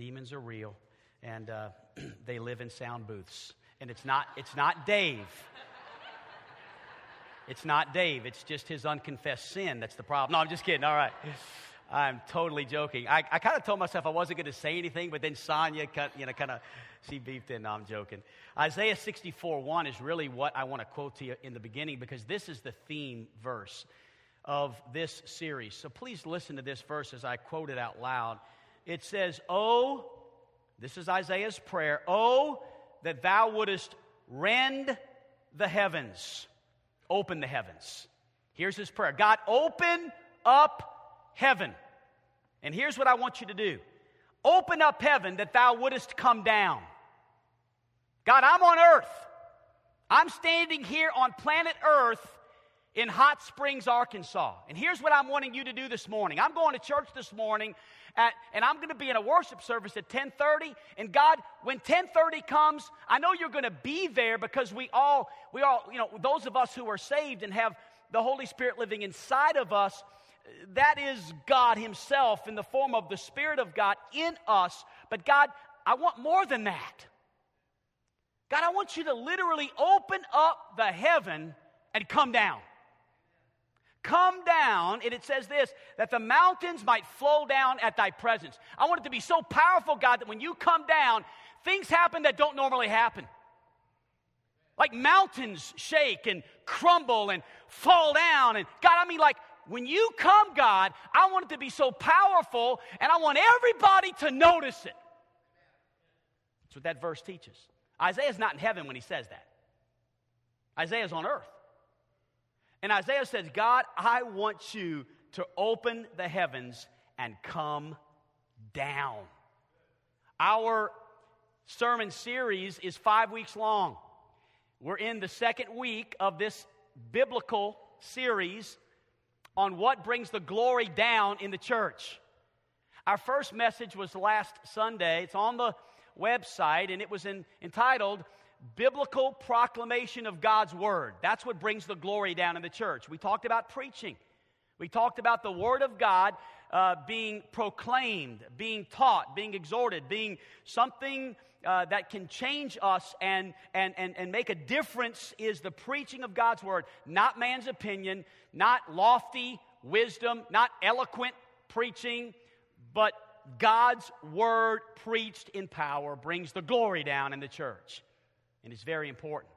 demons are real, and uh, they live in sound booths. And it's not, it's not Dave. It's not Dave. It's just his unconfessed sin that's the problem. No, I'm just kidding. All right. I'm totally joking. I, I kind of told myself I wasn't going to say anything, but then Sonia, you know, kind of, she beefed in. No, I'm joking. Isaiah 64 1 is really what I want to quote to you in the beginning because this is the theme verse of this series. So please listen to this verse as I quote it out loud. It says, Oh, this is Isaiah's prayer, Oh, that thou wouldest rend the heavens, open the heavens. Here's his prayer God, open up heaven. And here's what I want you to do open up heaven that thou wouldest come down. God, I'm on earth. I'm standing here on planet Earth in Hot Springs, Arkansas. And here's what I'm wanting you to do this morning. I'm going to church this morning at, and I'm going to be in a worship service at 10:30. And God, when 10:30 comes, I know you're going to be there because we all, we all, you know, those of us who are saved and have the Holy Spirit living inside of us, that is God Himself in the form of the Spirit of God in us. But God, I want more than that. God, I want you to literally open up the heaven and come down. Come down, and it says this that the mountains might flow down at thy presence. I want it to be so powerful, God, that when you come down, things happen that don't normally happen. Like mountains shake and crumble and fall down. And God, I mean, like when you come, God, I want it to be so powerful and I want everybody to notice it. That's what that verse teaches. Isaiah's not in heaven when he says that, Isaiah's on earth. And Isaiah says, God, I want you to open the heavens and come down. Our sermon series is five weeks long. We're in the second week of this biblical series on what brings the glory down in the church. Our first message was last Sunday. It's on the website, and it was in, entitled Biblical Proclamation of God's Word. That's what brings the glory down in the church. We talked about preaching, we talked about the Word of God uh, being proclaimed, being taught, being exhorted, being something uh, that can change us and, and, and, and make a difference is the preaching of God's word, not man's opinion, not lofty wisdom, not eloquent preaching, but God's word preached in power brings the glory down in the church. And it's very important.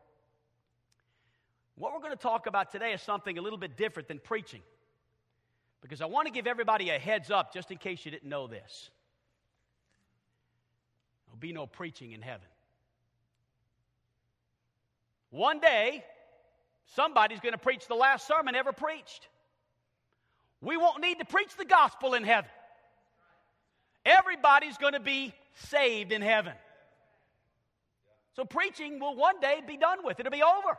What we're going to talk about today is something a little bit different than preaching. Because I want to give everybody a heads up just in case you didn't know this. There'll be no preaching in heaven. One day, somebody's going to preach the last sermon ever preached. We won't need to preach the gospel in heaven. Everybody's going to be saved in heaven. So preaching will one day be done with, it'll be over.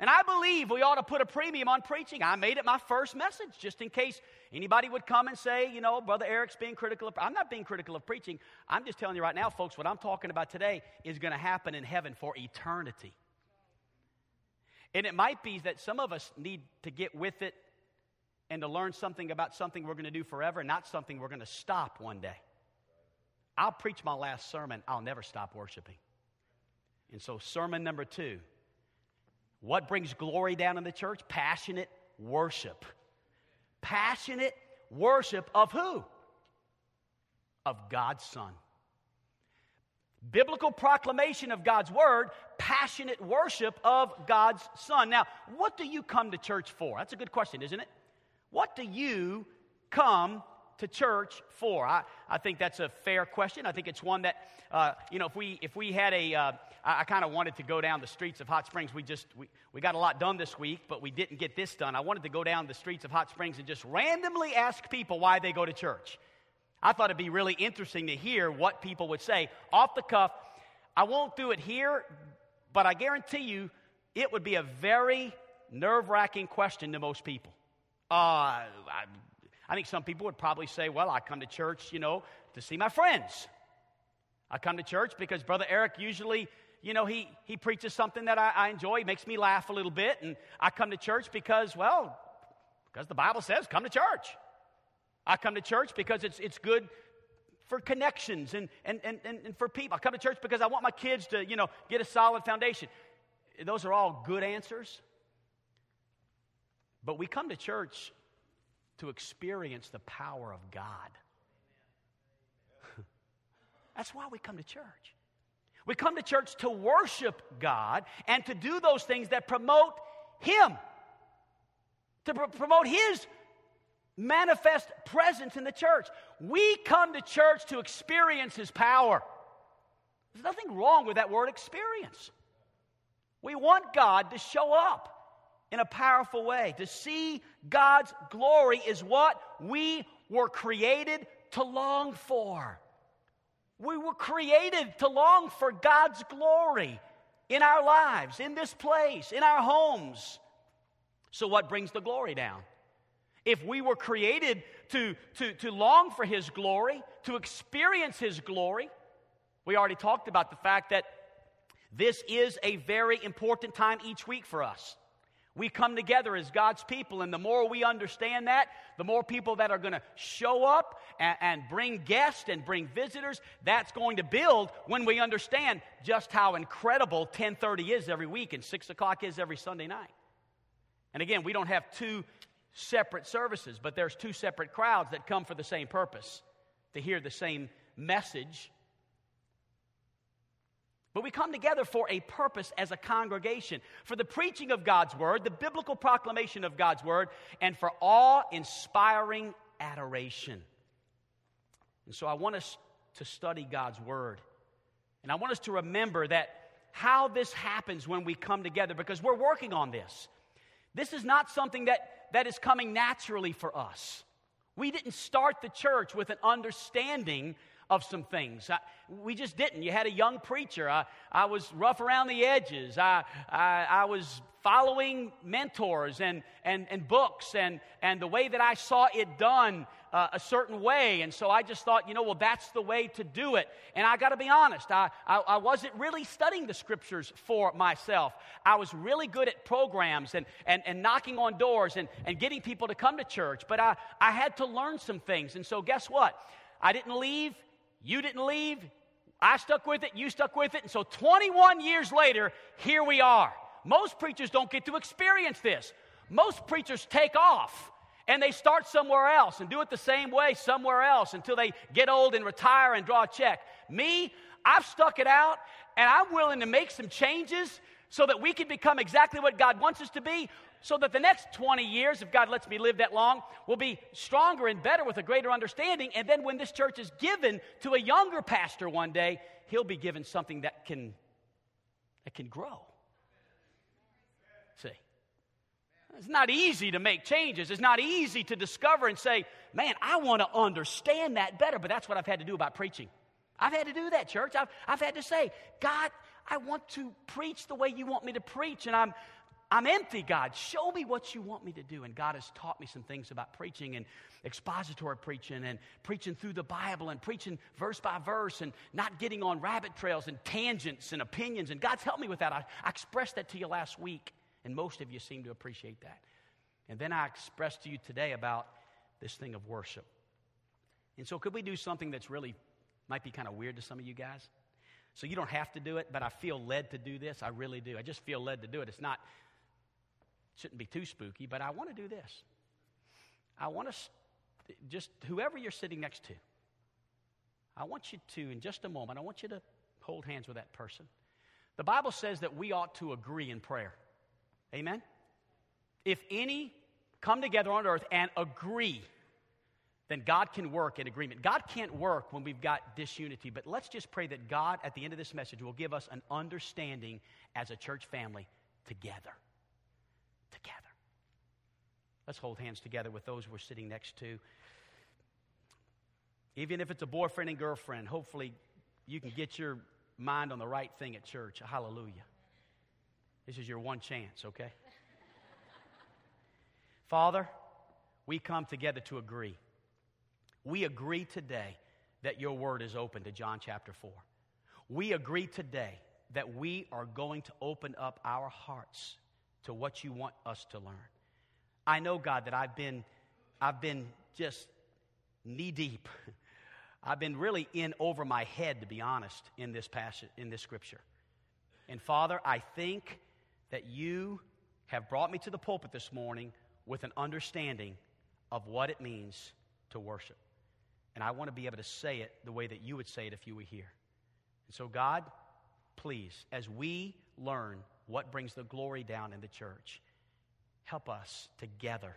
And I believe we ought to put a premium on preaching. I made it my first message just in case anybody would come and say, you know, Brother Eric's being critical of. I'm not being critical of preaching. I'm just telling you right now, folks, what I'm talking about today is going to happen in heaven for eternity. And it might be that some of us need to get with it and to learn something about something we're going to do forever, not something we're going to stop one day. I'll preach my last sermon, I'll never stop worshiping. And so, sermon number two what brings glory down in the church? Passionate worship. Passionate worship of who? Of God's Son. Biblical proclamation of God's Word, passionate worship of God's Son. Now, what do you come to church for? That's a good question, isn't it? What do you come to church for? I, I think that's a fair question. I think it's one that, uh, you know, if we, if we had a, uh, I, I kind of wanted to go down the streets of Hot Springs. We just, we, we got a lot done this week, but we didn't get this done. I wanted to go down the streets of Hot Springs and just randomly ask people why they go to church. I thought it'd be really interesting to hear what people would say. Off the cuff, I won't do it here, but I guarantee you it would be a very nerve wracking question to most people. Uh, I, I think some people would probably say, well, I come to church, you know, to see my friends. I come to church because Brother Eric usually you know, he, he preaches something that I, I enjoy. He makes me laugh a little bit. And I come to church because, well, because the Bible says come to church. I come to church because it's, it's good for connections and, and, and, and for people. I come to church because I want my kids to, you know, get a solid foundation. Those are all good answers. But we come to church to experience the power of God. That's why we come to church. We come to church to worship God and to do those things that promote Him, to pr- promote His manifest presence in the church. We come to church to experience His power. There's nothing wrong with that word experience. We want God to show up in a powerful way. To see God's glory is what we were created to long for. We were created to long for God's glory in our lives, in this place, in our homes. So, what brings the glory down? If we were created to, to, to long for His glory, to experience His glory, we already talked about the fact that this is a very important time each week for us. We come together as God's people, and the more we understand that, the more people that are going to show up and, and, bring guests and bring visitors, that's going to build when we understand just how incredible 1030 is every week and 6 o'clock is every Sunday night. And again, we don't have two separate services, but there's two separate crowds that come for the same purpose to hear the same message but we come together for a purpose as a congregation for the preaching of God's word, the biblical proclamation of God's word, and for awe inspiring adoration. And so I want us to study God's word. And I want us to remember that how this happens when we come together because we're working on this. This is not something that, that is coming naturally for us. We didn't start the church with an understanding of some things. I, we just didn't. You had a young preacher. I, I was rough around the edges. I, I, I was following mentors and, and, and books and, and the way that I saw it done uh, a certain way. And so I just thought, you know, well, that's the way to do it. And I got to be honest, I, I, I, wasn't really studying the scriptures for myself. I was really good at programs and, and, and knocking on doors and, and getting people to come to church. But I, I had to learn some things. And so guess what? I didn't leave you didn't leave. I stuck with it. You stuck with it. And so 21 years later, here we are. Most preachers don't get to experience this. Most preachers take off and they start somewhere else and do it the same way somewhere else until they get old and retire and draw a check. Me, I've stuck it out and I'm willing to make some changes so that we can become exactly what God wants us to be so that the next 20 years, if God lets me live that long, will be stronger and better with a greater understanding. And then when this church is given to a younger pastor one day, he'll be given something that can, that can grow. See, it's not easy to make changes. It's not easy to discover and say, man, I want to understand that better. But that's what I've had to do about preaching. I've had to do that, church. I've, I've had to say, God, I want to preach the way you want me to preach. And I'm, I'm empty, God. Show me what you want me to do. And God has taught me some things about preaching and expository preaching and preaching through the Bible and preaching verse by verse and not getting on rabbit trails and tangents and opinions. And God's helped me with that. I, I expressed that to you last week, and most of you seem to appreciate that. And then I expressed to you today about this thing of worship. And so, could we do something that's really might be kind of weird to some of you guys? So, you don't have to do it, but I feel led to do this. I really do. I just feel led to do it. It's not shouldn't be too spooky, but I want to do this. I want to just, whoever you're sitting next to, I want you to, in just a moment, I want you to hold hands with that person. The Bible says that we ought to agree in prayer. Amen? If any come together on earth and agree, then God can work in agreement. God can't work when we've got disunity, but let's just pray that God, at the end of this message, will give us an understanding as a church family together together. Let's hold hands together with those we're sitting next to. Even if it's a boyfriend and girlfriend, hopefully you can get your mind on the right thing at church. Hallelujah. This is your one chance, okay? Father, we come together to agree. We agree today that your word is open to John chapter 4. We agree today that we are going to open up our hearts to what you want us to learn. I know, God, that I've been, I've been just knee deep. I've been really in over my head, to be honest, in this passage, in this scripture. And Father, I think that you have brought me to the pulpit this morning with an understanding of what it means to worship. And I want to be able to say it the way that you would say it if you were here. And so, God, please, as we learn what brings the glory down in the church, help us together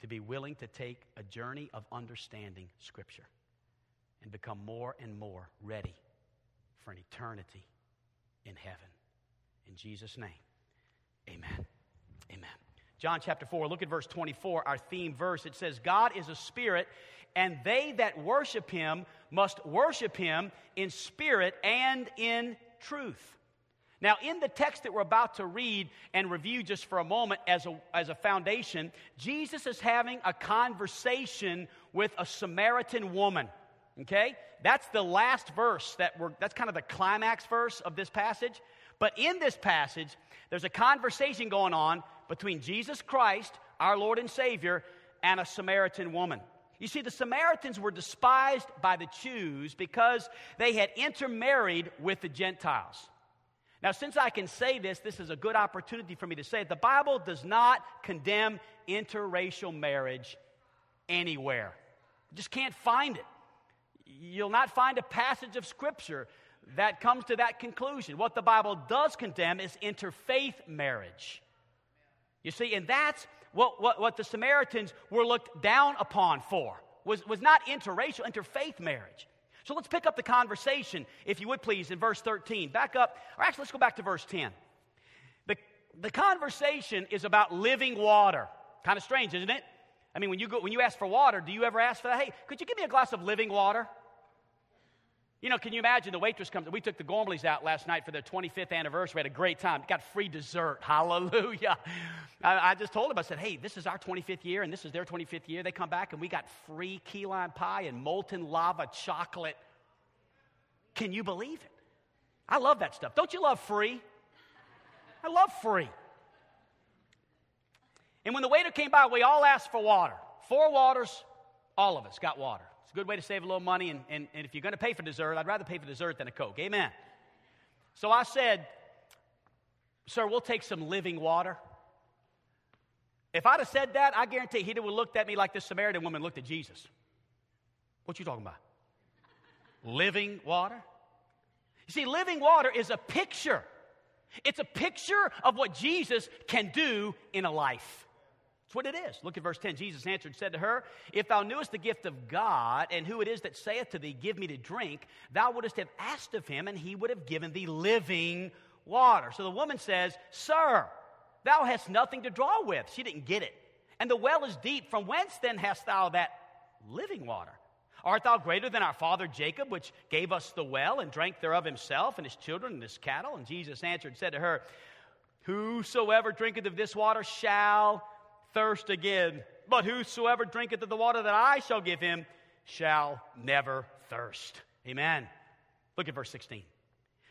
to be willing to take a journey of understanding Scripture and become more and more ready for an eternity in heaven. In Jesus' name, amen. Amen. John chapter 4, look at verse 24, our theme verse. It says, God is a spirit, and they that worship him must worship him in spirit and in truth. Now, in the text that we're about to read and review just for a moment as a, as a foundation, Jesus is having a conversation with a Samaritan woman. Okay? That's the last verse that we're, that's kind of the climax verse of this passage. But in this passage, there's a conversation going on between Jesus Christ, our Lord and Savior, and a Samaritan woman. You see, the Samaritans were despised by the Jews because they had intermarried with the Gentiles. Now, since I can say this, this is a good opportunity for me to say it. The Bible does not condemn interracial marriage anywhere. You just can't find it. You'll not find a passage of Scripture that comes to that conclusion. What the Bible does condemn is interfaith marriage. You see, and that's what, what, what the Samaritans were looked down upon for, was, was not interracial, interfaith marriage. So let's pick up the conversation, if you would please, in verse 13. Back up, or actually, let's go back to verse 10. The, the conversation is about living water. Kind of strange, isn't it? I mean, when you, go, when you ask for water, do you ever ask for that? Hey, could you give me a glass of living water? You know, can you imagine the waitress comes? We took the Gormleys out last night for their 25th anniversary. Had a great time. Got free dessert. Hallelujah. I, I, just told them, I said, hey, this is our 25th year and this is their 25th year. They come back and we got free key lime pie and molten lava chocolate. Can you believe it? I love that stuff. Don't you love free? I love free. And when the waiter came by, we all asked for water. Four waters, all of us got water. A good way to save a little money. And, and, and if you're going to pay for dessert, I'd rather pay for dessert than a Coke. Amen. So I said, Sir, we'll take some living water. If I'd have said that, I guarantee he'd have looked at me like this Samaritan woman looked at Jesus. What you talking about? living water? You see, living water is a picture. It's a picture of what Jesus can do in a life. That's what it is. Look at verse 10. Jesus answered and said to her, If thou knewest the gift of God, and who it is that saith to thee, Give me to drink, thou wouldst have asked of him, and he would have given thee living water. So the woman says, Sir, thou hast nothing to draw with. She didn't get it. And the well is deep. From whence then hast thou that living water? Art thou greater than our father Jacob, which gave us the well and drank thereof himself and his children and his cattle? And Jesus answered and said to her, Whosoever drinketh of this water shall thirst again. But whosoever drinketh of the water that I shall give him shall never thirst. Amen. Look at verse 16.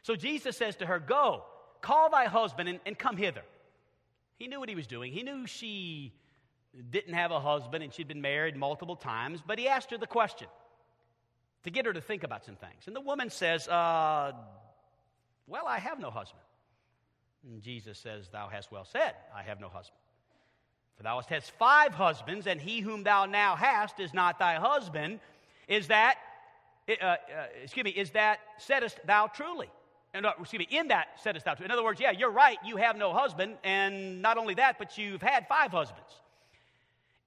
So Jesus says to her, Go, call thy husband and, and come hither. He knew what he was doing. He knew she didn't have a husband and she'd been married multiple times, but he asked her the question to get her to think about some things. And the woman says, uh, Well, I have no husband. And Jesus says, Thou hast well said, I have no husband. For thou hast five husbands, and he whom thou now hast is not thy husband. Is that, uh, uh, excuse me, is that saidest thou truly? And, uh, excuse me, in that saidest thou truly. In other words, yeah, you're right, you have no husband, and not only that, but you've had five husbands.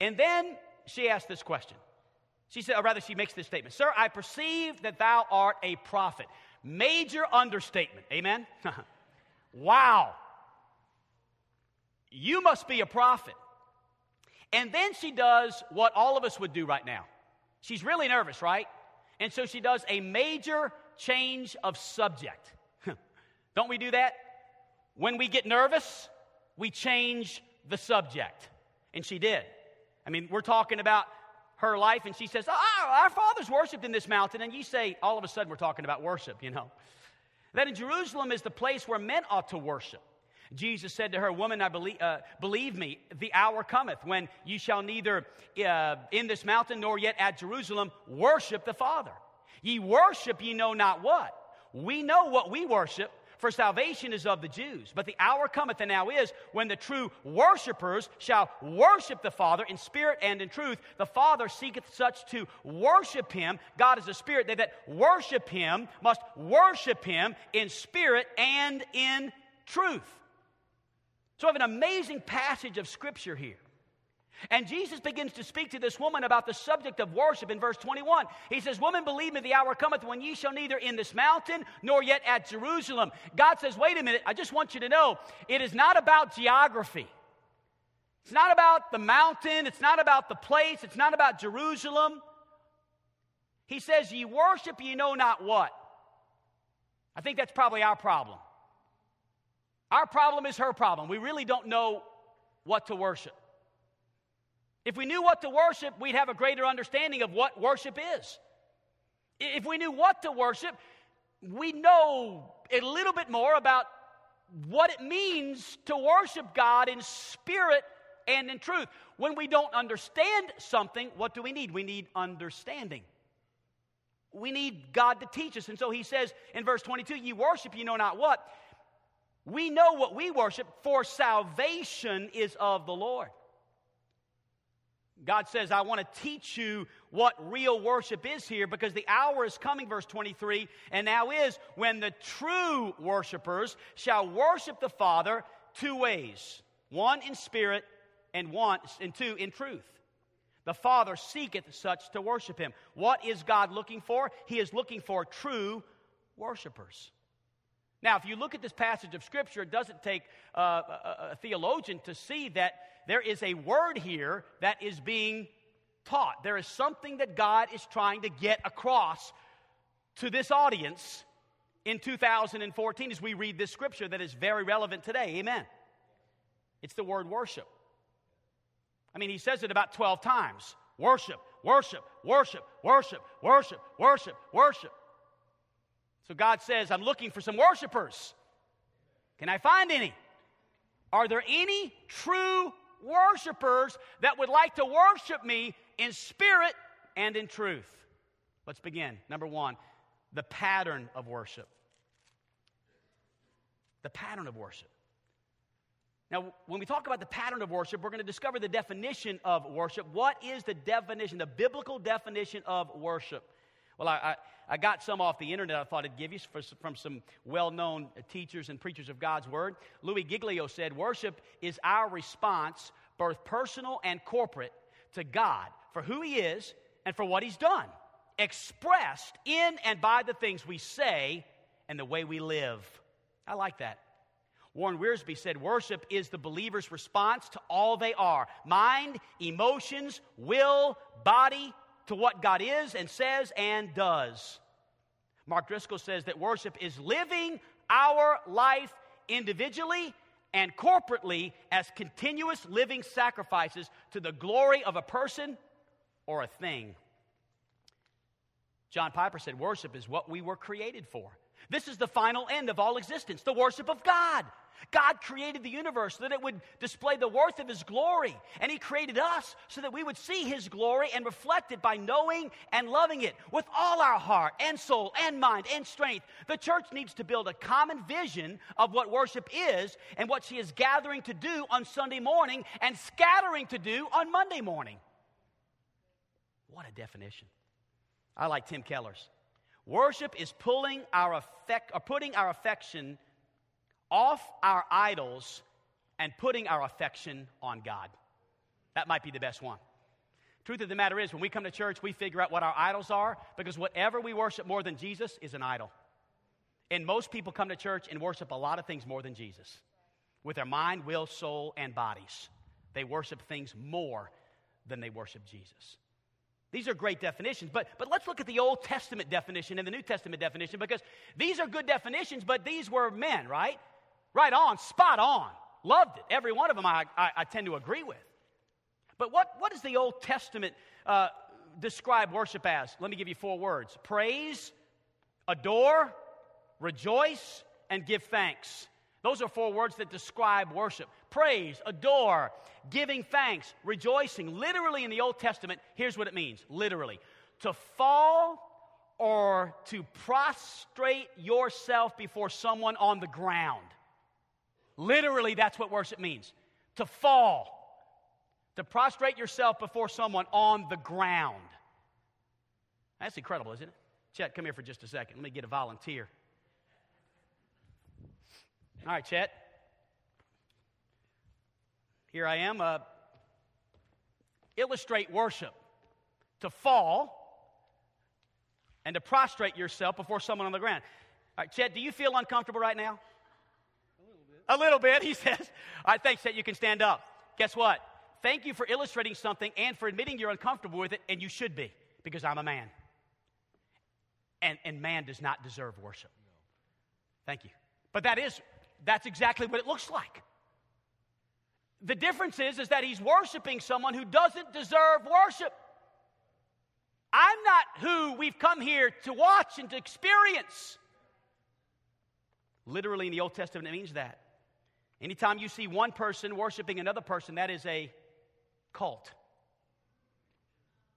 And then she asked this question she said, or rather, she makes this statement Sir, I perceive that thou art a prophet. Major understatement. Amen? wow. You must be a prophet. And then she does what all of us would do right now. She's really nervous, right? And so she does a major change of subject. Don't we do that? When we get nervous, we change the subject. And she did. I mean, we're talking about her life and she says, oh, Our fathers worshiped in this mountain. And you say, All of a sudden, we're talking about worship, you know. That in Jerusalem is the place where men ought to worship. Jesus said to her, Woman, I believe, uh, believe me, the hour cometh when you shall neither uh, in this mountain nor yet at Jerusalem worship the Father. Ye worship ye know not what. We know what we worship, for salvation is of the Jews. But the hour cometh and now is when the true worshipers shall worship the Father in spirit and in truth. The Father seeketh such to worship him. God is a spirit. They that worship him must worship him in spirit and in truth. So I have an amazing passage of scripture here. And Jesus begins to speak to this woman about the subject of worship in verse 21. He says, Woman, believe me, the hour cometh when ye shall neither in this mountain nor yet at Jerusalem. God says, Wait a minute, I just want you to know it is not about geography. It's not about the mountain, it's not about the place, it's not about Jerusalem. He says, Ye worship, ye know not what. I think that's probably our problem. Our problem is her problem. We really don't know what to worship. If we knew what to worship, we'd have a greater understanding of what worship is. If we knew what to worship, we know a little bit more about what it means to worship God in spirit and in truth. When we don't understand something, what do we need? We need understanding. We need God to teach us. And so he says in verse 22 Ye worship, you know not what. We know what we worship, for salvation is of the Lord. God says, I want to teach you what real worship is here because the hour is coming, verse 23, and now is when the true worshipers shall worship the Father two ways one in spirit and one and two in truth. The Father seeketh such to worship him. What is God looking for? He is looking for true worshipers. Now, if you look at this passage of Scripture, it doesn't take uh, a, a theologian to see that there is a word here that is being taught. There is something that God is trying to get across to this audience in 2014 as we read this scripture that is very relevant today. Amen. It's the word worship. I mean, he says it about 12 times worship, worship, worship, worship, worship, worship, worship. So God says, I'm looking for some worshipers. Can I find any? Are there any true worshipers that would like to worship me in spirit and in truth. Let's begin. Number one, the pattern of worship. The pattern of worship. Now, when we talk about the pattern of worship, we're going to discover the definition of worship. What is the definition, the biblical definition of worship? Well, I, I, I got some off the internet I thought I'd give you for, from some well known uh, teachers and preachers of God's Word. Louis Giglio said, Worship is our response, both personal and corporate, to God for who He is and for what He's done, expressed in and by the things we say and the way we live. I like that. Warren Wiersbe said, Worship is the believer's response to all they are mind, emotions, will, body, to what God is and says and does. Mark Driscoll says that worship is living our life individually and corporately as continuous living sacrifices to the glory of a person or a thing. John Piper said, Worship is what we were created for. This is the final end of all existence, the worship of God. God created the universe so that it would display the worth of His glory. And He created us so that we would see His glory and reflect it by knowing and loving it with all our heart and soul and mind and strength. The church needs to build a common vision of what worship is and what she is gathering to do on Sunday morning and scattering to do on Monday morning. What a definition. I like Tim Keller's. Worship is pulling our affect, or putting our affection off our idols and putting our affection on God. That might be the best one. Truth of the matter is, when we come to church, we figure out what our idols are because whatever we worship more than Jesus is an idol. And most people come to church and worship a lot of things more than Jesus with their mind, will, soul, and bodies. They worship things more than they worship Jesus. These are great definitions, but, but let's look at the Old Testament definition and the New Testament definition because these are good definitions, but these were men, right? Right on, spot on. Loved it. Every one of them I, I, I tend to agree with. But what, what does the Old Testament uh, describe worship as? Let me give you four words praise, adore, rejoice, and give thanks. Those are four words that describe worship praise, adore, giving thanks, rejoicing. Literally in the Old Testament, here's what it means literally to fall or to prostrate yourself before someone on the ground. Literally, that's what worship means to fall, to prostrate yourself before someone on the ground. That's incredible, isn't it? Chet, come here for just a second. Let me get a volunteer. All right, Chet. Here I am. Uh, illustrate worship to fall and to prostrate yourself before someone on the ground. All right, Chet, do you feel uncomfortable right now? A little bit, he says. All right, thanks, Chet. You can stand up. Guess what? Thank you for illustrating something and for admitting you're uncomfortable with it, and you should be, because I'm a man. And, and man does not deserve worship. Thank you. But that is, that's exactly what it looks like. The difference is, is that he's worshiping someone who doesn't deserve worship. I'm not who we've come here to watch and to experience. Literally in the Old Testament, it means that. Anytime you see one person worshiping another person, that is a cult.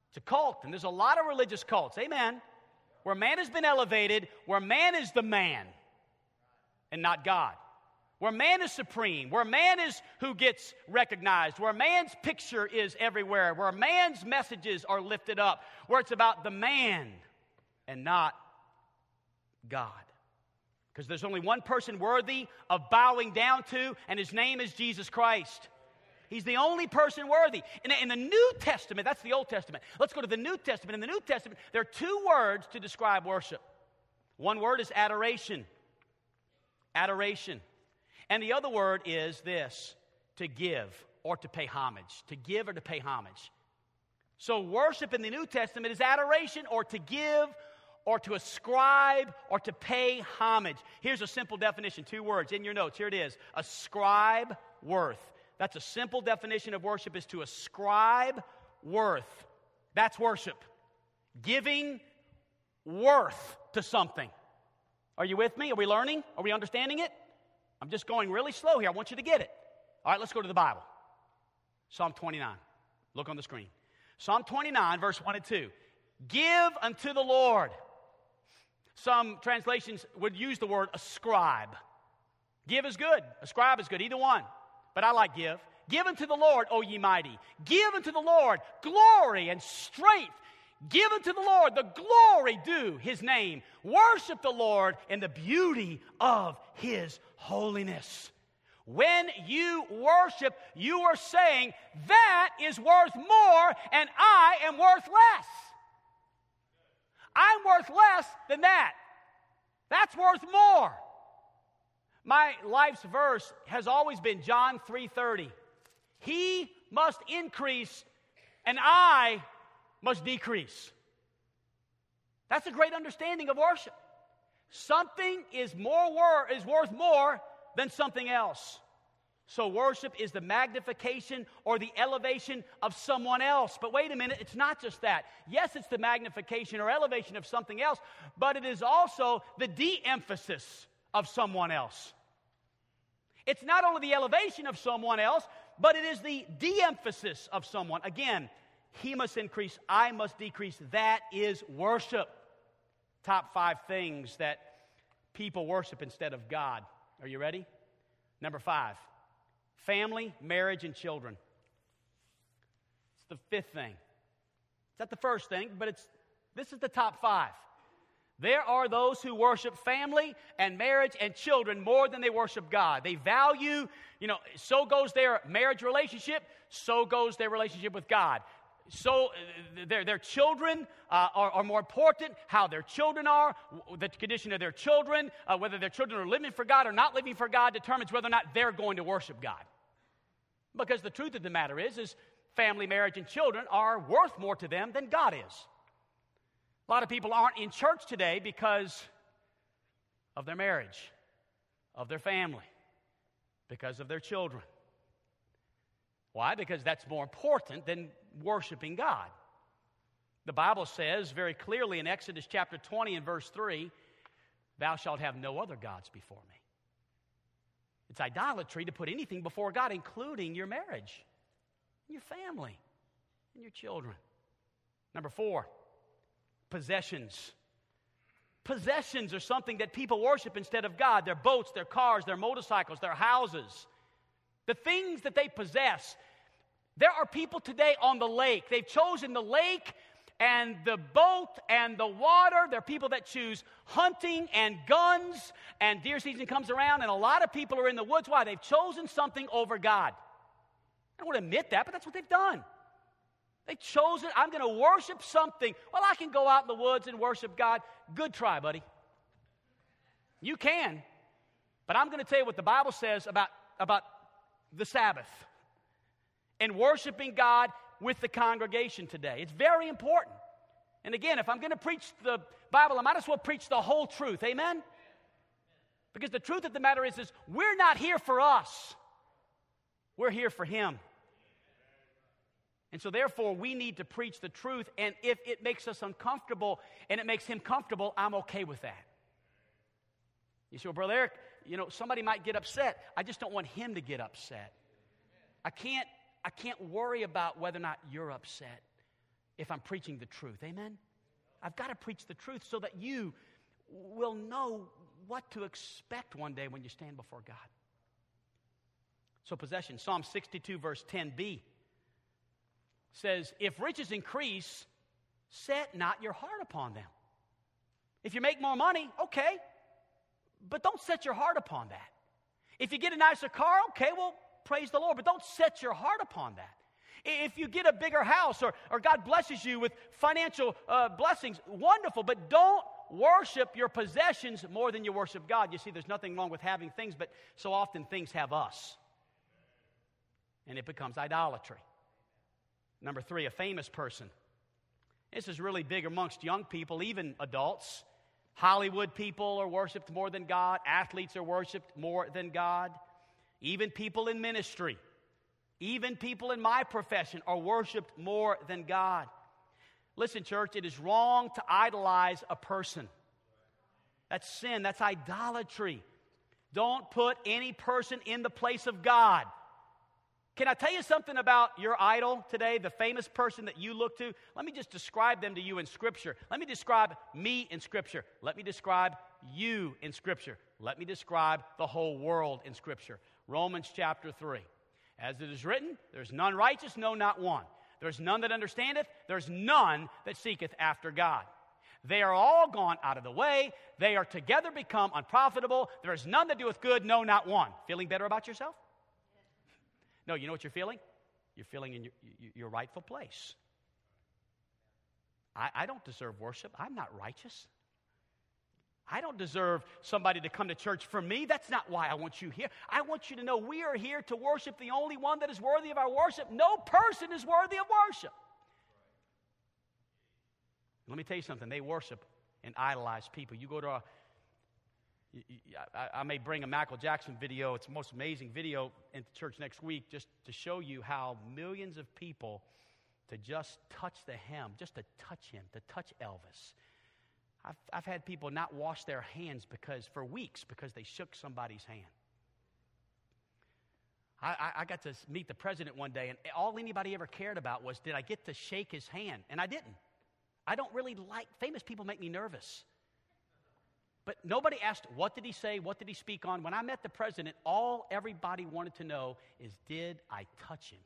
It's a cult, and there's a lot of religious cults, amen, where man has been elevated, where man is the man and not God where man is supreme, where man is who gets recognized, where man's picture is everywhere, where man's messages are lifted up, where it's about the man and not God. Because there's only one person worthy of bowing down to, and his name is Jesus Christ. He's the only person worthy. In, in the New Testament, that's the Old Testament. Let's go to the New Testament. In the New Testament, there are two words to describe worship. One word is adoration. Adoration. And the other word is this to give or to pay homage. To give or to pay homage. So, worship in the New Testament is adoration or to give or to ascribe or to pay homage. Here's a simple definition two words in your notes. Here it is ascribe worth. That's a simple definition of worship is to ascribe worth. That's worship. Giving worth to something. Are you with me? Are we learning? Are we understanding it? I'm just going really slow here. I want you to get it. All right, let's go to the Bible. Psalm 29. Look on the screen. Psalm 29, verse 1 and 2. Give unto the Lord. Some translations would use the word ascribe. Give is good, ascribe is good, either one. But I like give. Give unto the Lord, O ye mighty. Give unto the Lord glory and strength. Give unto the Lord the glory due his name. Worship the Lord in the beauty of his holiness. When you worship, you are saying, That is worth more, and I am worth less. I'm worth less than that. That's worth more. My life's verse has always been John 3:30. He must increase and I must decrease. That's a great understanding of worship. Something is more wor- is worth more than something else. So worship is the magnification or the elevation of someone else. But wait a minute, it's not just that. Yes, it's the magnification or elevation of something else, but it is also the de-emphasis of someone else. It's not only the elevation of someone else, but it is the de-emphasis of someone. Again, he must increase, I must decrease. That is worship. Top five things that people worship instead of God. Are you ready? Number five family, marriage, and children. It's the fifth thing. It's not the first thing, but it's this is the top five. There are those who worship family and marriage and children more than they worship God. They value, you know, so goes their marriage relationship, so goes their relationship with God so uh, their, their children uh, are, are, more important, how their children are, the condition of their children, uh, whether their children are living for God or not living for God determines whether or not they're going to worship God. Because the truth of the matter is, is family, marriage, and children are worth more to them than God is. A lot of people aren't in church today because of their marriage, of their family, because of their children. Why? Because that's more important than worshiping God. The Bible says very clearly in Exodus chapter 20 and verse 3 Thou shalt have no other gods before me. It's idolatry to put anything before God, including your marriage, your family, and your children. Number four, possessions. possessions are something that people worship instead of God their boats, their cars, their motorcycles, their houses. The things that they possess. There are people today on the lake. They've chosen the lake and the boat and the water. There are people that choose hunting and guns, and deer season comes around, and a lot of people are in the woods. Why? They've chosen something over God. I don't want to admit that, but that's what they've done. They chose it. I'm going to worship something. Well, I can go out in the woods and worship God. Good try, buddy. You can. But I'm going to tell you what the Bible says about, about the Sabbath and worshiping God with the congregation today. It's very important. And again, if I'm going to preach the Bible, I might as well preach the whole truth. Amen? Because the truth of the matter is, is we're not here for us. We're here for Him. And so, therefore, we need to preach the truth. And if it makes us uncomfortable and it makes him comfortable, I'm okay with that. You say, well, Brother Eric, you know, somebody might get upset. I just don't want him to get upset. I can't I can't worry about whether or not you're upset if I'm preaching the truth. Amen? I've got to preach the truth so that you will know what to expect one day when you stand before God. So, possession, Psalm 62, verse 10b says, If riches increase, set not your heart upon them. If you make more money, okay, but don't set your heart upon that. If you get a nicer car, okay, well, praise the Lord. But don't set your heart upon that. If you get a bigger house or, or God blesses you with financial uh, blessings, wonderful. But don't worship your possessions more than you worship God. You see, there's nothing wrong with having things, but so often things have us. And it becomes idolatry. Number three, a famous person. This is really big amongst young people, even adults. Hollywood people are worshiped more than God, athletes are worshiped more than God. Even people in ministry, even people in my profession are worshiped more than God. Listen, church, it is wrong to idolize a person. That's sin, that's idolatry. Don't put any person in the place of God. Can I tell you something about your idol today, the famous person that you look to? Let me just describe them to you in Scripture. Let me describe me in Scripture. Let me describe you in Scripture. Let me describe the whole world in Scripture. Romans chapter 3. As it is written, there's none righteous, no, not one. There's none that understandeth, there's none that seeketh after God. They are all gone out of the way. They are together become unprofitable. There is none that doeth good, no, not one. Feeling better about yourself? No, you know what you're feeling? You're feeling in your, your rightful place. I, I don't deserve worship. I'm not righteous. I don't deserve somebody to come to church for me. That's not why I want you here. I want you to know we are here to worship the only one that is worthy of our worship. No person is worthy of worship. Let me tell you something. They worship and idolize people. You go to a I, may bring a Michael Jackson video. It's the most amazing video into church next week just to show you how millions of people to just touch the hem, just to touch him, to touch Elvis, I've, I've had people not wash their hands because for weeks because they shook somebody's hand. I, I, I got to meet the president one day, and all anybody ever cared about was did I get to shake his hand? And I didn't. I don't really like famous people make me nervous. But nobody asked, what did he say? What did he speak on? When I met the president, all everybody wanted to know is, did I touch him?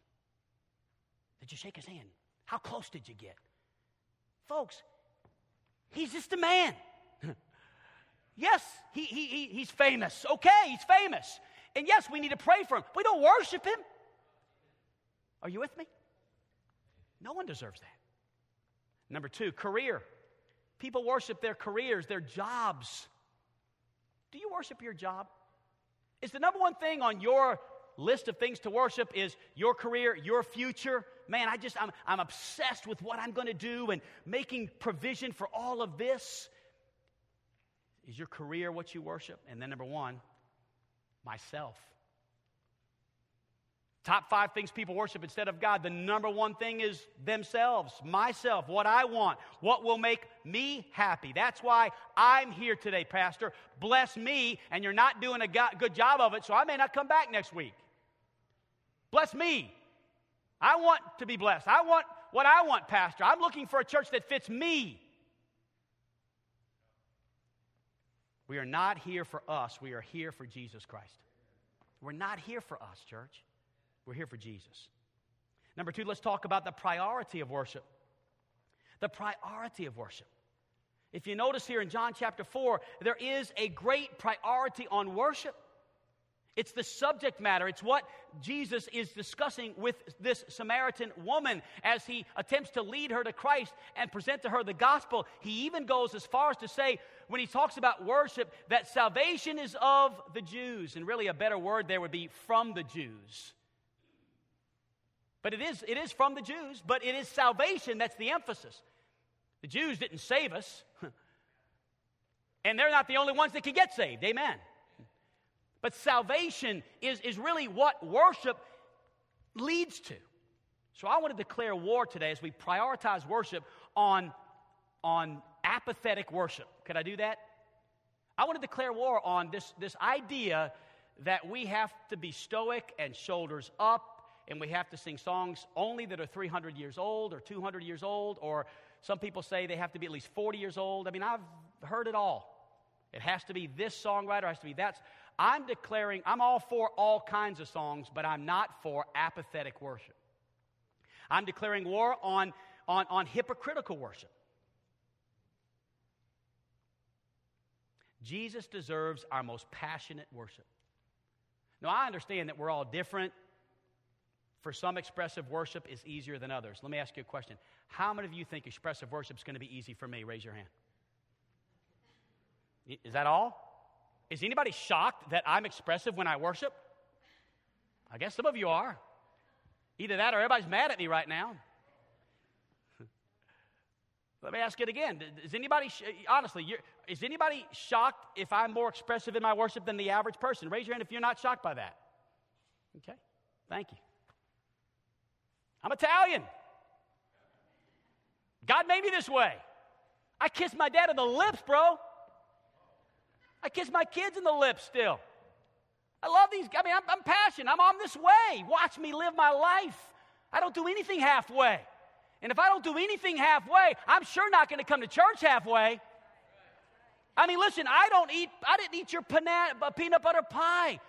Did you shake his hand? How close did you get? Folks, He's just a man. yes, he, he, he, he's famous. Okay, he's famous. And yes, we need to pray for him. We don't worship him. Are you with me? No one deserves that. Number two, career. People worship their careers, their jobs. Do you worship your job? Is the number one thing on your list of things to worship is your career, your future. Man, I just, I'm, I'm obsessed with what I'm going to do and making provision for all of this. Is your career what you worship? And then, number one, myself. Top five things people worship instead of God. The number one thing is themselves, myself, what I want, what will make me happy. That's why I'm here today, Pastor. Bless me, and you're not doing a good job of it, so I may not come back next week. Bless me. I want to be blessed. I want what I want, Pastor. I'm looking for a church that fits me. We are not here for us, we are here for Jesus Christ. We're not here for us, church. We're here for Jesus. Number two, let's talk about the priority of worship. The priority of worship. If you notice here in John chapter 4, there is a great priority on worship. It's the subject matter. It's what Jesus is discussing with this Samaritan woman as he attempts to lead her to Christ and present to her the gospel. He even goes as far as to say, when he talks about worship, that salvation is of the Jews. And really, a better word there would be from the Jews. But it is, it is from the Jews, but it is salvation that's the emphasis. The Jews didn't save us, and they're not the only ones that can get saved. Amen. But salvation is, is really what worship leads to. So I want to declare war today as we prioritize worship on, on apathetic worship. Could I do that? I want to declare war on this, this idea that we have to be stoic and shoulders up and we have to sing songs only that are 300 years old or 200 years old, or some people say they have to be at least 40 years old. I mean, I've heard it all. It has to be this songwriter, has to be that. I'm declaring, I'm all for all kinds of songs, but I'm not for apathetic worship. I'm declaring war on, on, on hypocritical worship. Jesus deserves our most passionate worship. Now, I understand that we're all different. For some, expressive worship is easier than others. Let me ask you a question. How many of you think expressive worship is going to be easy for me? Raise your hand. Is that all? Is anybody shocked that I'm expressive when I worship? I guess some of you are. Either that or everybody's mad at me right now. Let me ask it again. Is anybody, honestly, is anybody shocked if I'm more expressive in my worship than the average person? Raise your hand if you're not shocked by that. Okay, thank you. I'm Italian. God made me this way. I kissed my dad on the lips, bro. I kiss my kids in the lips still. I love these. I mean, I'm, I'm passionate. I'm on this way. Watch me live my life. I don't do anything halfway. And if I don't do anything halfway, I'm sure not going to come to church halfway. I mean, listen, I don't eat, I didn't eat your uh, peanut butter pie.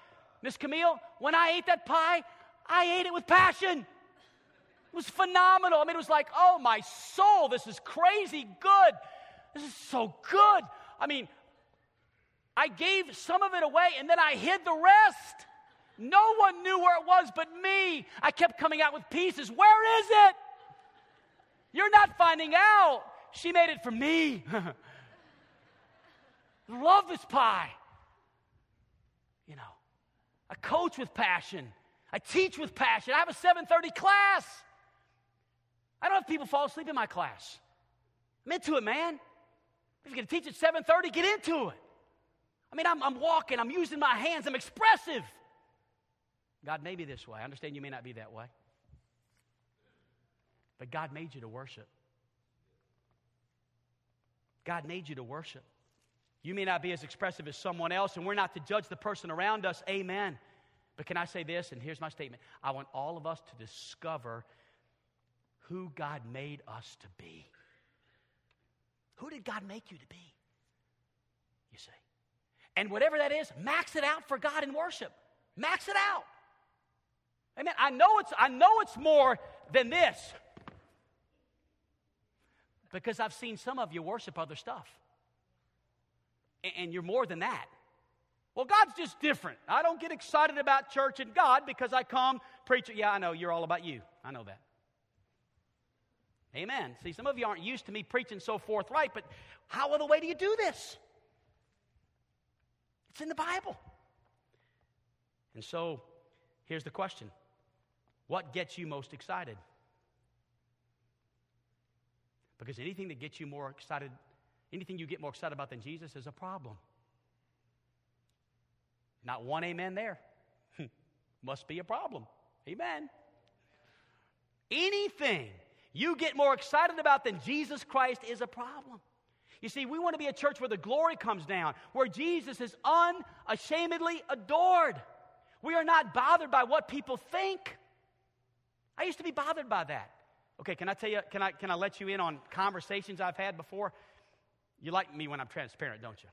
Miss Camille, when I ate that pie, I ate it with passion. It was phenomenal. I mean, it was like, oh, my soul, this is crazy good. This is so good. I mean, I gave some of it away and then I hid the rest. No one knew where it was but me. I kept coming out with pieces. Where is it? You're not finding out. She made it for me. Love this pie. You know, I coach with passion. I teach with passion. I have a 7:30 class. I don't have people fall asleep in my class. I'm into it, man. If you're going to teach at 7:30, get into it. I mean, I'm, I'm walking, I'm using my hands, I'm expressive. God made me this way. I understand you may not be that way. But God made you to worship. God made you to worship. You may not be as expressive as someone else, and we're not to judge the person around us. Amen. But can I say this? And here's my statement I want all of us to discover who God made us to be. Who did God make you to be? You see. And whatever that is, max it out for God in worship. Max it out. Amen. I know it's I know it's more than this. Because I've seen some of you worship other stuff. And you're more than that. Well, God's just different. I don't get excited about church and God because I come preach. Yeah, I know you're all about you. I know that. Amen. See, some of you aren't used to me preaching so forthright, but how other way do you do this? It's in the Bible. And so here's the question What gets you most excited? Because anything that gets you more excited, anything you get more excited about than Jesus is a problem. Not one amen there. Must be a problem. Amen. Anything you get more excited about than Jesus Christ is a problem. You see, we want to be a church where the glory comes down, where Jesus is unashamedly adored. We are not bothered by what people think. I used to be bothered by that. Okay, can I tell you, can I, can I let you in on conversations I've had before? You like me when I'm transparent, don't you?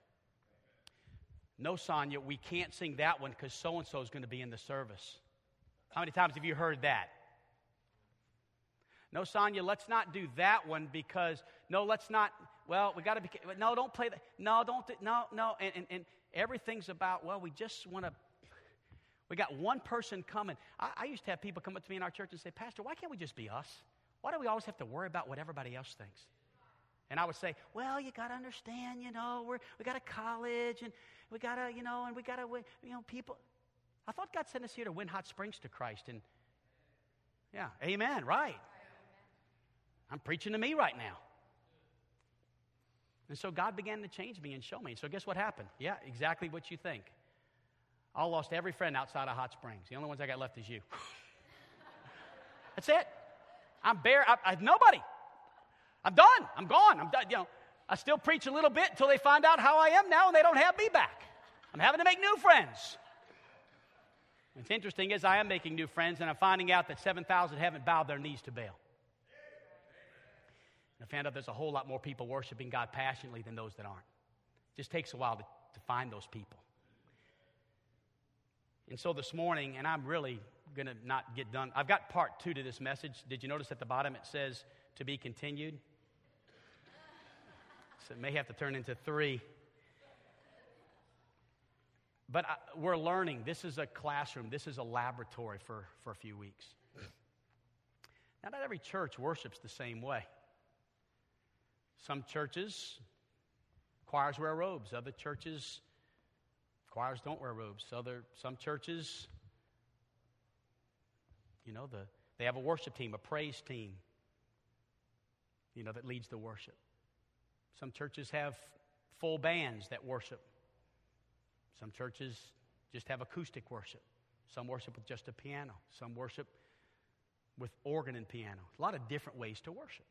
No, Sonia, we can't sing that one because so and so is going to be in the service. How many times have you heard that? No, Sonia, let's not do that one because, no, let's not, well, we got to be, no, don't play that. No, don't, no, no. And, and, and everything's about, well, we just want to, we got one person coming. I, I used to have people come up to me in our church and say, Pastor, why can't we just be us? Why do we always have to worry about what everybody else thinks? And I would say, well, you got to understand, you know, we're, we got a college and we got to, you know, and we got to, you know, people. I thought God sent us here to win hot springs to Christ. And yeah, amen, right. I'm preaching to me right now. And so God began to change me and show me. So guess what happened? Yeah, exactly what you think. I lost every friend outside of Hot Springs. The only ones I got left is you. That's it. I'm bare. I, I, nobody. I'm done. I'm gone. I'm done. You know, I still preach a little bit until they find out how I am now and they don't have me back. I'm having to make new friends. What's interesting is I am making new friends and I'm finding out that 7,000 haven't bowed their knees to Baal. And I found out there's a whole lot more people worshiping God passionately than those that aren't. It just takes a while to, to find those people. And so this morning, and I'm really going to not get done. I've got part two to this message. Did you notice at the bottom it says to be continued? So it may have to turn into three. But I, we're learning. This is a classroom, this is a laboratory for, for a few weeks. Now, not every church worships the same way. Some churches, choirs wear robes. Other churches, choirs don't wear robes. Other, some churches, you know, the, they have a worship team, a praise team, you know, that leads the worship. Some churches have full bands that worship. Some churches just have acoustic worship. Some worship with just a piano. Some worship with organ and piano. A lot of different ways to worship.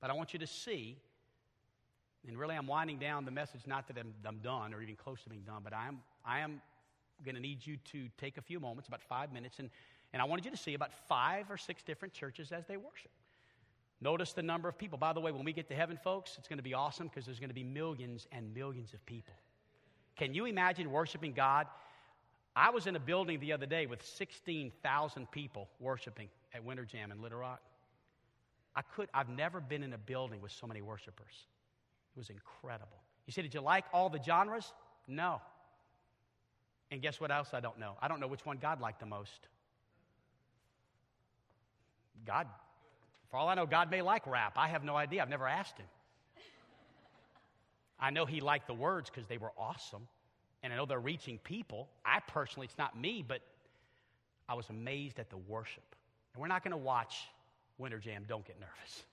But I want you to see and really, I'm winding down the message, not that I'm, I'm done or even close to being done, but I am, I am going to need you to take a few moments, about five minutes, and, and I wanted you to see about five or six different churches as they worship. Notice the number of people. By the way, when we get to heaven, folks, it's going to be awesome because there's going to be millions and millions of people. Can you imagine worshiping God? I was in a building the other day with 16,000 people worshiping at Winter Jam in Little Rock. I could, I've never been in a building with so many worshipers. It was incredible. You say, Did you like all the genres? No. And guess what else I don't know? I don't know which one God liked the most. God, for all I know, God may like rap. I have no idea. I've never asked him. I know he liked the words because they were awesome. And I know they're reaching people. I personally, it's not me, but I was amazed at the worship. And we're not going to watch Winter Jam. Don't get nervous.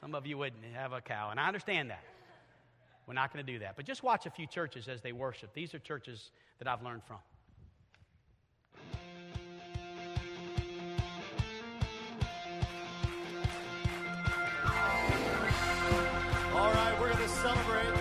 Some of you wouldn't have a cow, and I understand that. We're not going to do that. But just watch a few churches as they worship. These are churches that I've learned from. All right, we're going to celebrate.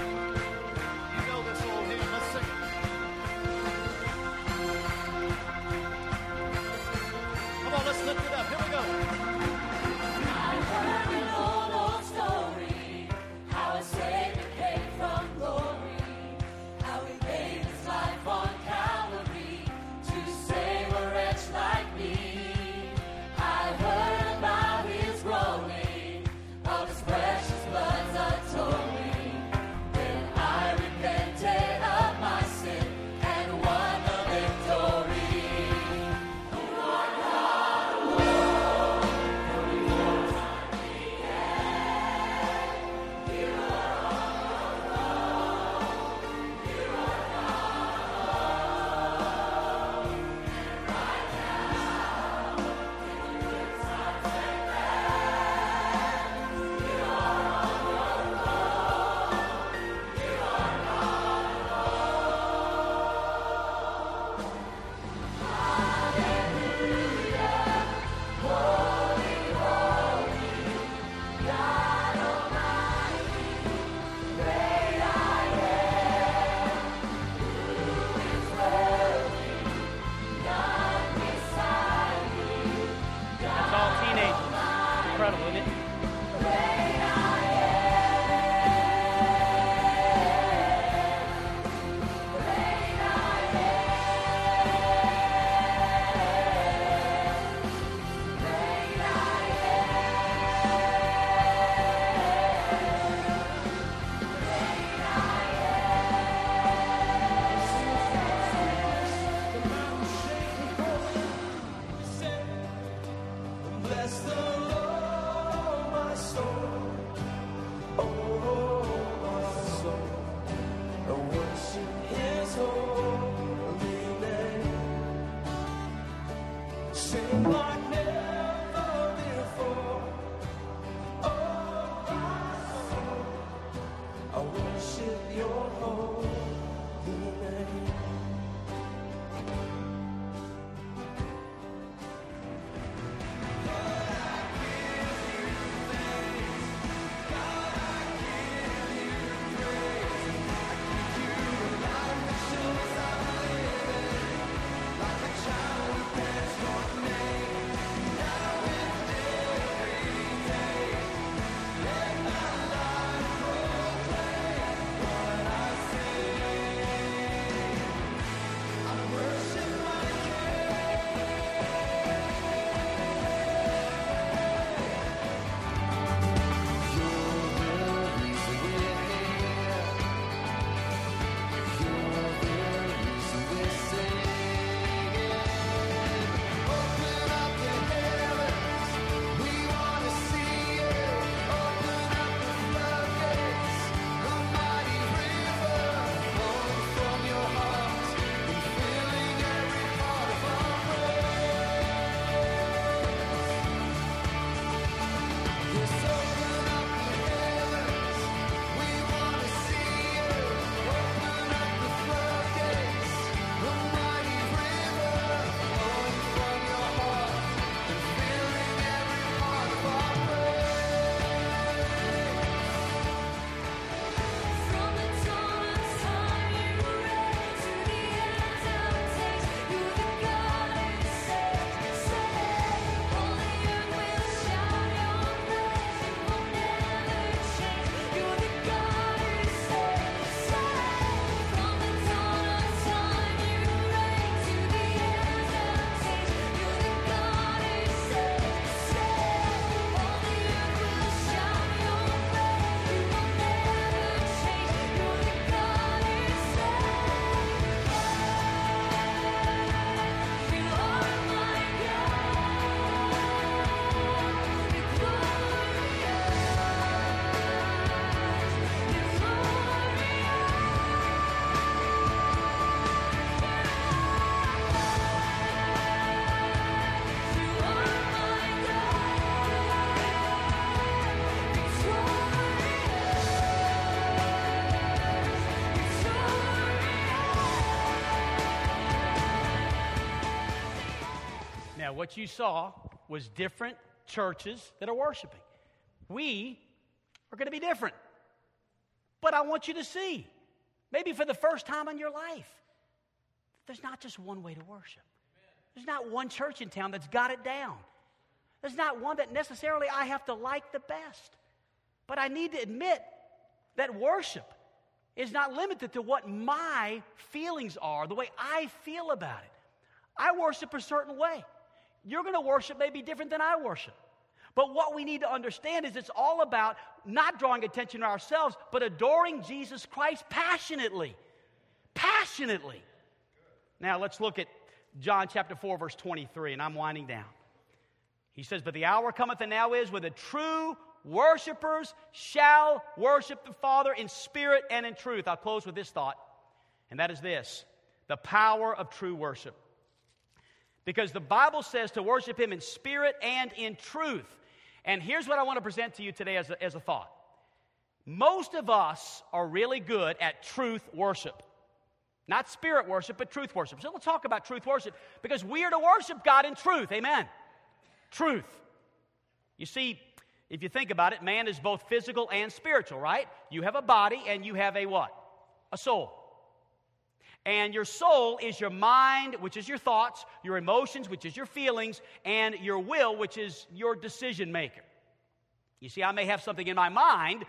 What you saw was different churches that are worshiping. We are going to be different. But I want you to see, maybe for the first time in your life, there's not just one way to worship. There's not one church in town that's got it down. There's not one that necessarily I have to like the best. But I need to admit that worship is not limited to what my feelings are, the way I feel about it. I worship a certain way. You're going to worship may be different than I worship. But what we need to understand is it's all about not drawing attention to ourselves, but adoring Jesus Christ passionately. Passionately. Now let's look at John chapter 4, verse 23, and I'm winding down. He says, But the hour cometh and now is when the true worshipers shall worship the Father in spirit and in truth. I'll close with this thought, and that is this the power of true worship. Because the Bible says to worship Him in spirit and in truth. And here's what I want to present to you today as a, as a thought. Most of us are really good at truth worship. Not spirit worship, but truth worship. So let's talk about truth worship because we are to worship God in truth. Amen. Truth. You see, if you think about it, man is both physical and spiritual, right? You have a body and you have a what? A soul. And your soul is your mind, which is your thoughts, your emotions, which is your feelings, and your will, which is your decision maker. You see, I may have something in my mind,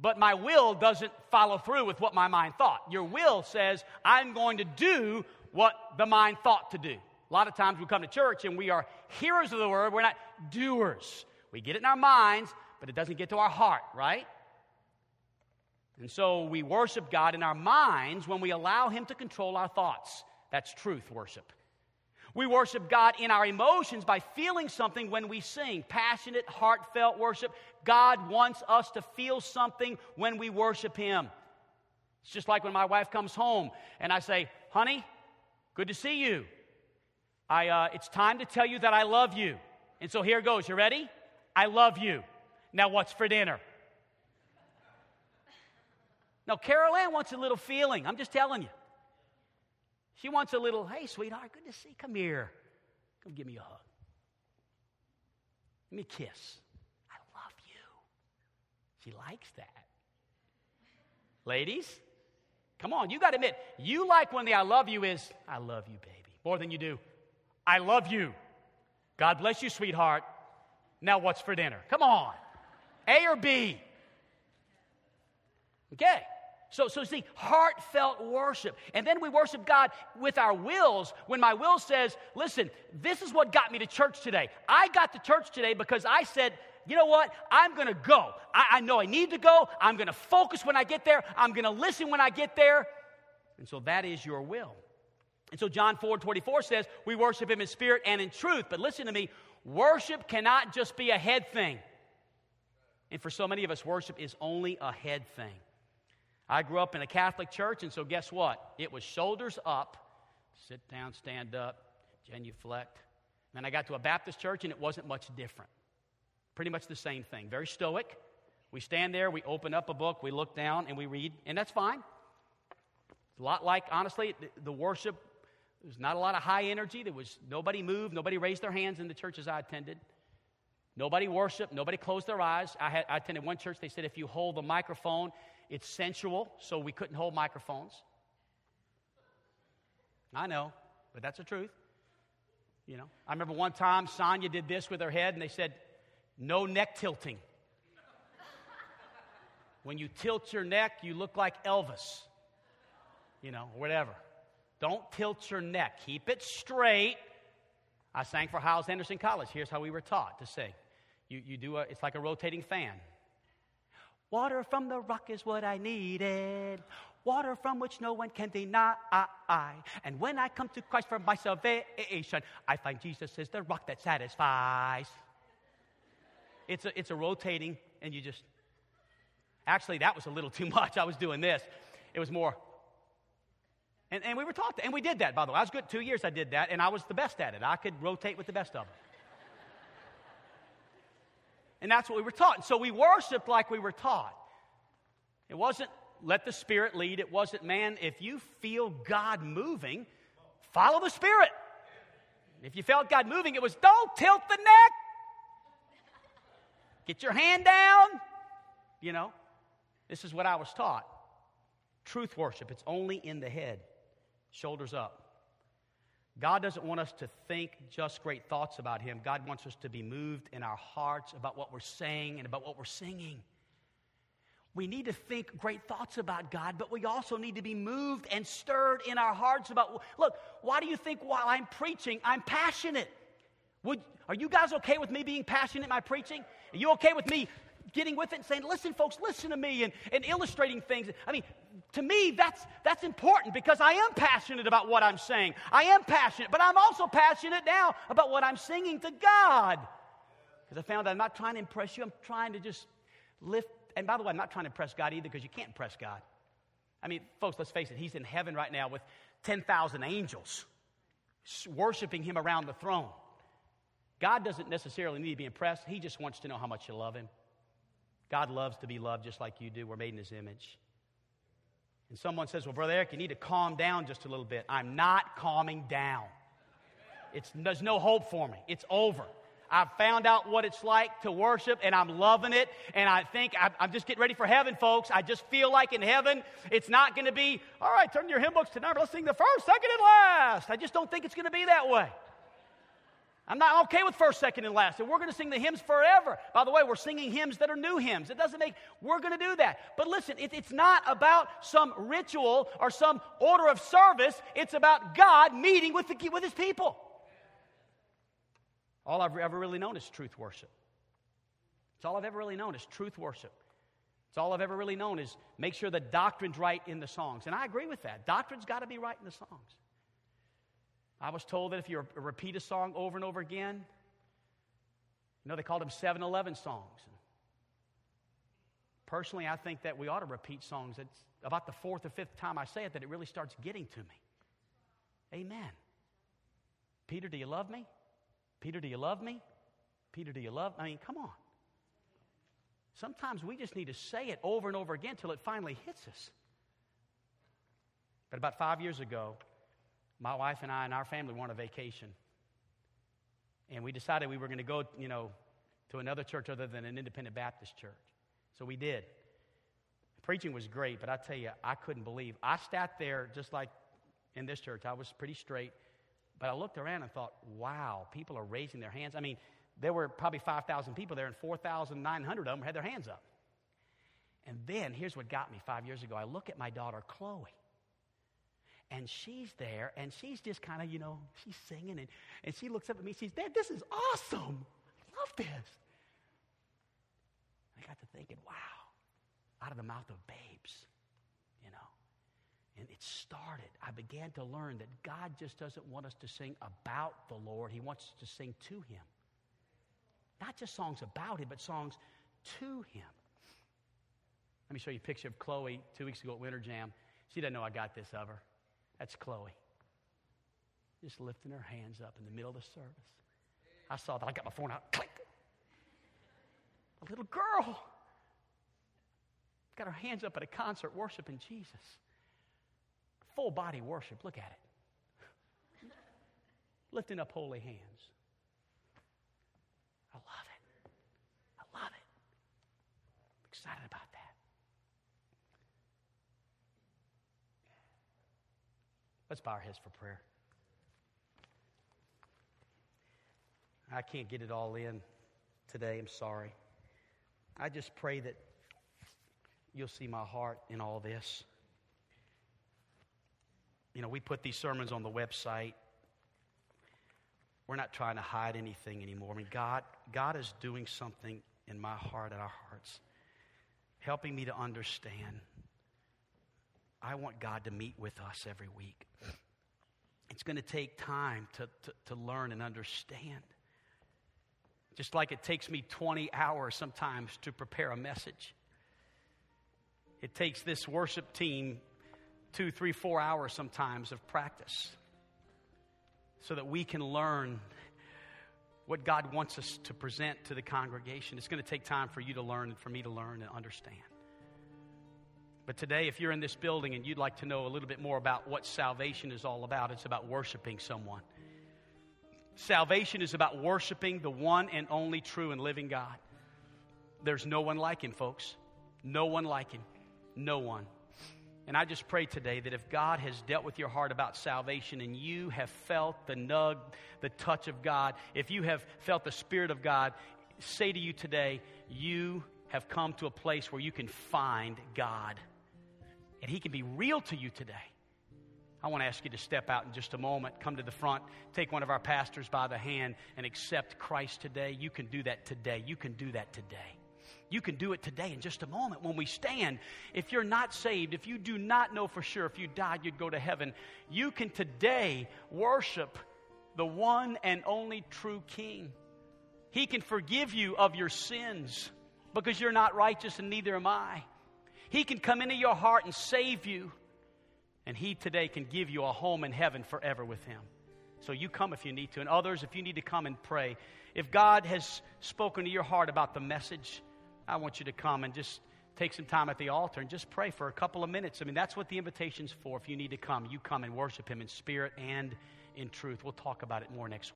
but my will doesn't follow through with what my mind thought. Your will says, I'm going to do what the mind thought to do. A lot of times we come to church and we are hearers of the word, we're not doers. We get it in our minds, but it doesn't get to our heart, right? And so we worship God in our minds when we allow Him to control our thoughts. That's truth worship. We worship God in our emotions by feeling something when we sing. Passionate, heartfelt worship. God wants us to feel something when we worship Him. It's just like when my wife comes home and I say, honey, good to see you. I, uh, it's time to tell you that I love you. And so here goes. You ready? I love you. Now, what's for dinner? No, Carol Ann wants a little feeling. I'm just telling you. She wants a little, hey, sweetheart, good to see you. Come here. Come give me a hug. Give me kiss. I love you. She likes that. Ladies, come on, you got to admit, you like when the I love you is, I love you, baby, more than you do, I love you. God bless you, sweetheart. Now, what's for dinner? Come on. A or B? Okay. So, so see, heartfelt worship. And then we worship God with our wills. When my will says, listen, this is what got me to church today. I got to church today because I said, you know what? I'm going to go. I, I know I need to go. I'm going to focus when I get there. I'm going to listen when I get there. And so that is your will. And so John 4 24 says, we worship him in spirit and in truth. But listen to me, worship cannot just be a head thing. And for so many of us, worship is only a head thing. I grew up in a Catholic church, and so guess what? It was shoulders up, sit down, stand up, genuflect. Then I got to a Baptist church, and it wasn't much different. Pretty much the same thing. Very stoic. We stand there, we open up a book, we look down, and we read, and that's fine. It's a lot like, honestly, the worship, there's not a lot of high energy. There was nobody moved, nobody raised their hands in the churches I attended. Nobody worshiped, nobody closed their eyes. I, had, I attended one church, they said if you hold the microphone it's sensual, so we couldn't hold microphones. I know, but that's the truth. You know, I remember one time Sonia did this with her head, and they said, no neck tilting. when you tilt your neck, you look like Elvis, you know, whatever. Don't tilt your neck, keep it straight. I sang for Hyles Anderson College. Here's how we were taught to sing. You, you do a, it's like a rotating fan. Water from the rock is what I needed. Water from which no one can deny. And when I come to Christ for my salvation, I find Jesus is the rock that satisfies. It's a, it's a rotating, and you just. Actually, that was a little too much. I was doing this. It was more. And, and we were taught that. And we did that, by the way. I was good. Two years I did that, and I was the best at it. I could rotate with the best of them. And that's what we were taught. And so we worshiped like we were taught. It wasn't let the Spirit lead. It wasn't, man, if you feel God moving, follow the Spirit. If you felt God moving, it was don't tilt the neck. Get your hand down. You know, this is what I was taught. Truth worship, it's only in the head, shoulders up. God doesn't want us to think just great thoughts about Him. God wants us to be moved in our hearts about what we're saying and about what we're singing. We need to think great thoughts about God, but we also need to be moved and stirred in our hearts about. Look, why do you think while I'm preaching, I'm passionate? Would, are you guys okay with me being passionate in my preaching? Are you okay with me getting with it and saying, listen, folks, listen to me, and, and illustrating things. I mean, to me, that's, that's important because I am passionate about what I'm saying. I am passionate, but I'm also passionate now about what I'm singing to God. Because I found I'm not trying to impress you, I'm trying to just lift. And by the way, I'm not trying to impress God either because you can't impress God. I mean, folks, let's face it, He's in heaven right now with 10,000 angels worshiping Him around the throne. God doesn't necessarily need to be impressed, He just wants to know how much you love Him. God loves to be loved just like you do. We're made in His image. And someone says, Well, Brother Eric, you need to calm down just a little bit. I'm not calming down. It's, there's no hope for me. It's over. I've found out what it's like to worship, and I'm loving it. And I think I'm just getting ready for heaven, folks. I just feel like in heaven, it's not going to be, all right, turn your hymn books to number. Let's sing the first, second, and last. I just don't think it's going to be that way. I'm not okay with first, second, and last. And we're going to sing the hymns forever. By the way, we're singing hymns that are new hymns. It doesn't make, we're going to do that. But listen, it, it's not about some ritual or some order of service. It's about God meeting with, the, with his people. All I've ever really known is truth worship. It's all I've ever really known is truth worship. It's all I've ever really known is make sure the doctrine's right in the songs. And I agree with that. Doctrine's got to be right in the songs. I was told that if you repeat a song over and over again, you know, they called them 7 Eleven songs. Personally, I think that we ought to repeat songs. It's about the fourth or fifth time I say it that it really starts getting to me. Amen. Peter, do you love me? Peter, do you love me? Peter, do you love? I mean, come on. Sometimes we just need to say it over and over again until it finally hits us. But about five years ago, my wife and I and our family were on a vacation. And we decided we were going to go, you know, to another church other than an independent Baptist church. So we did. Preaching was great, but I tell you, I couldn't believe. I sat there just like in this church. I was pretty straight. But I looked around and thought, wow, people are raising their hands. I mean, there were probably 5,000 people there, and 4,900 of them had their hands up. And then here's what got me five years ago. I look at my daughter, Chloe. And she's there, and she's just kind of, you know, she's singing, and, and she looks up at me. She's, Dad, this is awesome. I love this. I got to thinking, wow, out of the mouth of babes, you know. And it started. I began to learn that God just doesn't want us to sing about the Lord, He wants us to sing to Him. Not just songs about Him, but songs to Him. Let me show you a picture of Chloe two weeks ago at Winter Jam. She doesn't know I got this of her. That's Chloe. Just lifting her hands up in the middle of the service. I saw that. I got my phone out. Click. A little girl. Got her hands up at a concert worshiping Jesus. Full body worship. Look at it. Lifting up holy hands. I love it. I love it. I'm excited about that. Let's bow our heads for prayer. I can't get it all in today. I'm sorry. I just pray that you'll see my heart in all this. You know, we put these sermons on the website. We're not trying to hide anything anymore. I mean, God, God is doing something in my heart and our hearts, helping me to understand. I want God to meet with us every week. It's going to take time to, to, to learn and understand. Just like it takes me 20 hours sometimes to prepare a message. It takes this worship team two, three, four hours sometimes of practice so that we can learn what God wants us to present to the congregation. It's going to take time for you to learn and for me to learn and understand. But today, if you're in this building and you'd like to know a little bit more about what salvation is all about, it's about worshiping someone. Salvation is about worshiping the one and only true and living God. There's no one like him, folks. No one like him. No one. And I just pray today that if God has dealt with your heart about salvation and you have felt the nug, the touch of God, if you have felt the Spirit of God, say to you today, you have come to a place where you can find God. And He can be real to you today. I want to ask you to step out in just a moment, come to the front, take one of our pastors by the hand, and accept Christ today. You can do that today. You can do that today. You can do it today in just a moment when we stand. If you're not saved, if you do not know for sure if you died you'd go to heaven, you can today worship the one and only true King. He can forgive you of your sins because you're not righteous and neither am I. He can come into your heart and save you. And He today can give you a home in heaven forever with Him. So you come if you need to. And others, if you need to come and pray. If God has spoken to your heart about the message, I want you to come and just take some time at the altar and just pray for a couple of minutes. I mean, that's what the invitation's for. If you need to come, you come and worship Him in spirit and in truth. We'll talk about it more next week.